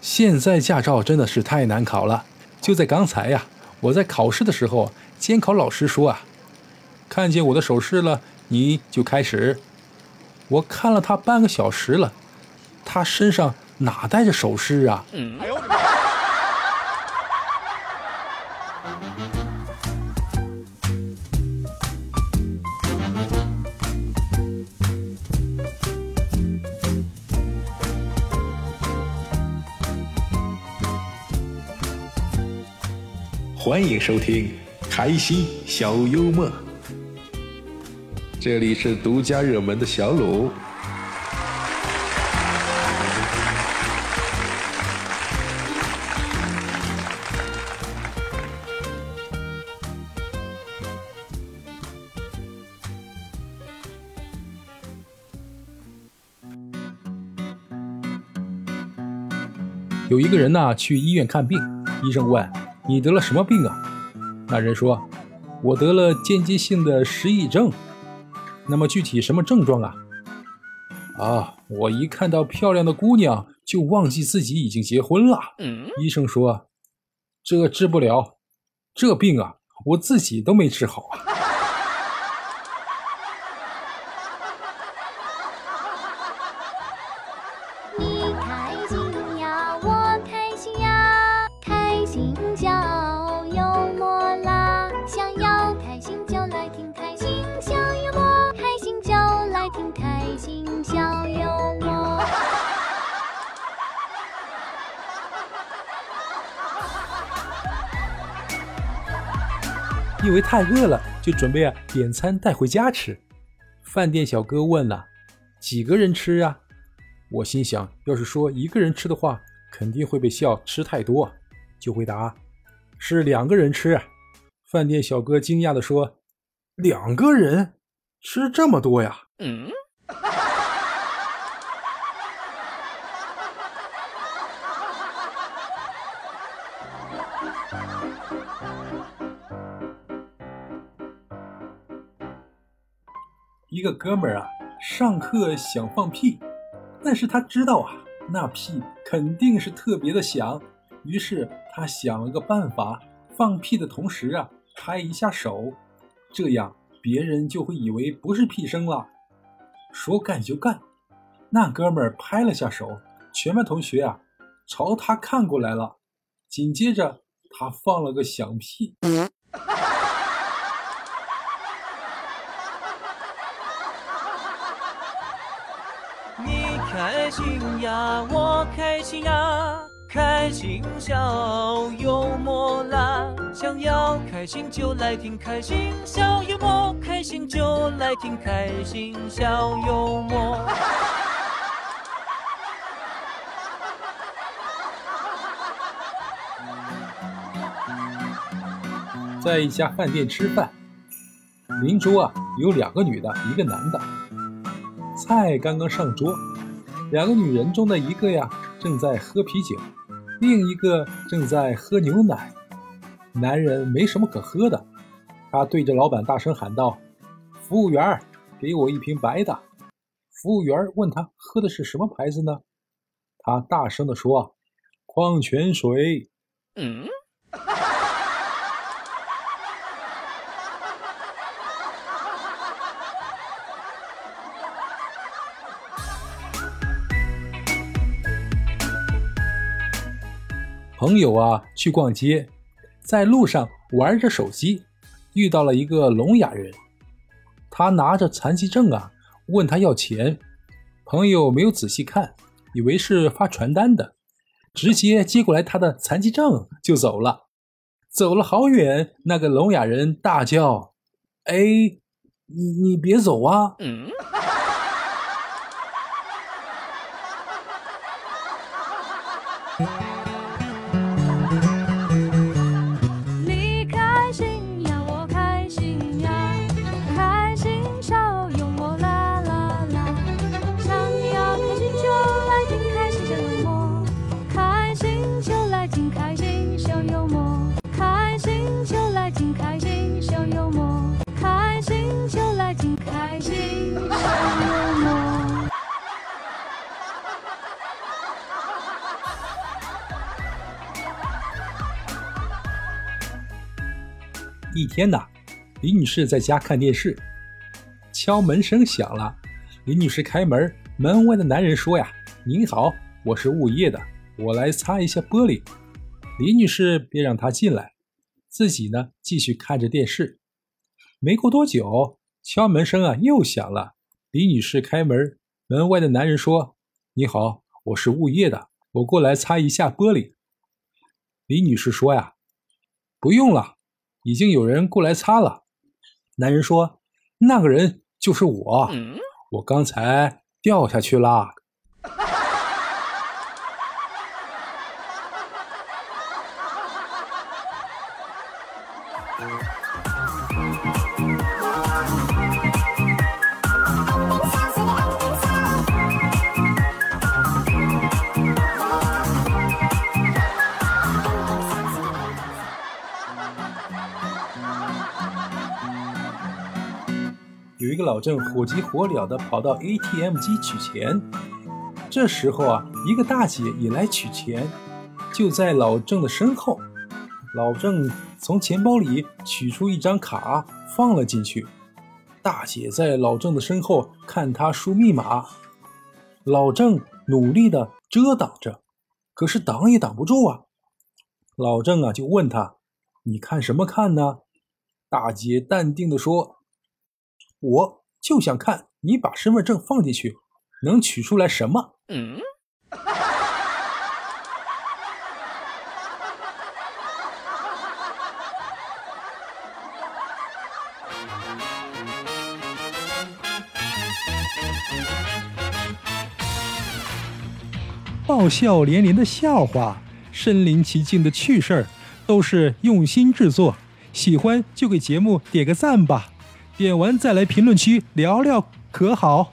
现在驾照真的是太难考了。就在刚才呀，我在考试的时候，监考老师说啊，看见我的手势了，你就开始。我看了他半个小时了，他身上哪带着手势啊？欢迎收听《开心小幽默》，这里是独家热门的小鲁。有一个人呢，去医院看病，医生问。你得了什么病啊？那人说：“我得了间接性的失忆症。”那么具体什么症状啊？啊，我一看到漂亮的姑娘就忘记自己已经结婚了。医生说：“这治不了，这病啊，我自己都没治好啊。”因为太饿了，就准备啊点餐带回家吃。饭店小哥问了：“几个人吃啊？”我心想，要是说一个人吃的话，肯定会被笑吃太多，就回答：“是两个人吃。”饭店小哥惊讶地说：“两个人吃这么多呀？”嗯。一个哥们儿啊，上课想放屁，但是他知道啊，那屁肯定是特别的响，于是他想了个办法，放屁的同时啊，拍一下手，这样别人就会以为不是屁声了。说干就干，那哥们儿拍了下手，全班同学啊，朝他看过来了，紧接着他放了个响屁。开心呀，我开心呀，开心小幽默啦！想要开心就来听开心小幽默，开心就来听开心小幽默。在一家饭店吃饭，邻桌啊有两个女的，一个男的，菜刚刚上桌。两个女人中的一个呀，正在喝啤酒，另一个正在喝牛奶。男人没什么可喝的，他对着老板大声喊道：“服务员，给我一瓶白的。”服务员问他喝的是什么牌子呢？他大声地说：“矿泉水。”嗯。朋友啊，去逛街，在路上玩着手机，遇到了一个聋哑人。他拿着残疾证啊，问他要钱。朋友没有仔细看，以为是发传单的，直接接过来他的残疾证就走了。走了好远，那个聋哑人大叫：“哎，你你别走啊！”嗯。一天呐，李女士在家看电视，敲门声响了。李女士开门，门外的男人说：“呀，您好，我是物业的，我来擦一下玻璃。”李女士便让他进来，自己呢继续看着电视。没过多久，敲门声啊又响了。李女士开门，门外的男人说：“你好，我是物业的，我过来擦一下玻璃。”李女士说：“呀，不用了，已经有人过来擦了。”男人说：“那个人就是我。”我刚才掉下去啦。有一个老郑火急火燎地跑到 ATM 机取钱，这时候啊，一个大姐也来取钱，就在老郑的身后。老郑从钱包里取出一张卡，放了进去。大姐在老郑的身后看他输密码，老郑努力地遮挡着，可是挡也挡不住啊。老郑啊，就问他：“你看什么看呢？”大姐淡定地说。我就想看你把身份证放进去，能取出来什么？嗯。爆笑连连的笑话，身临其境的趣事儿，都是用心制作。喜欢就给节目点个赞吧。点完再来评论区聊聊，可好？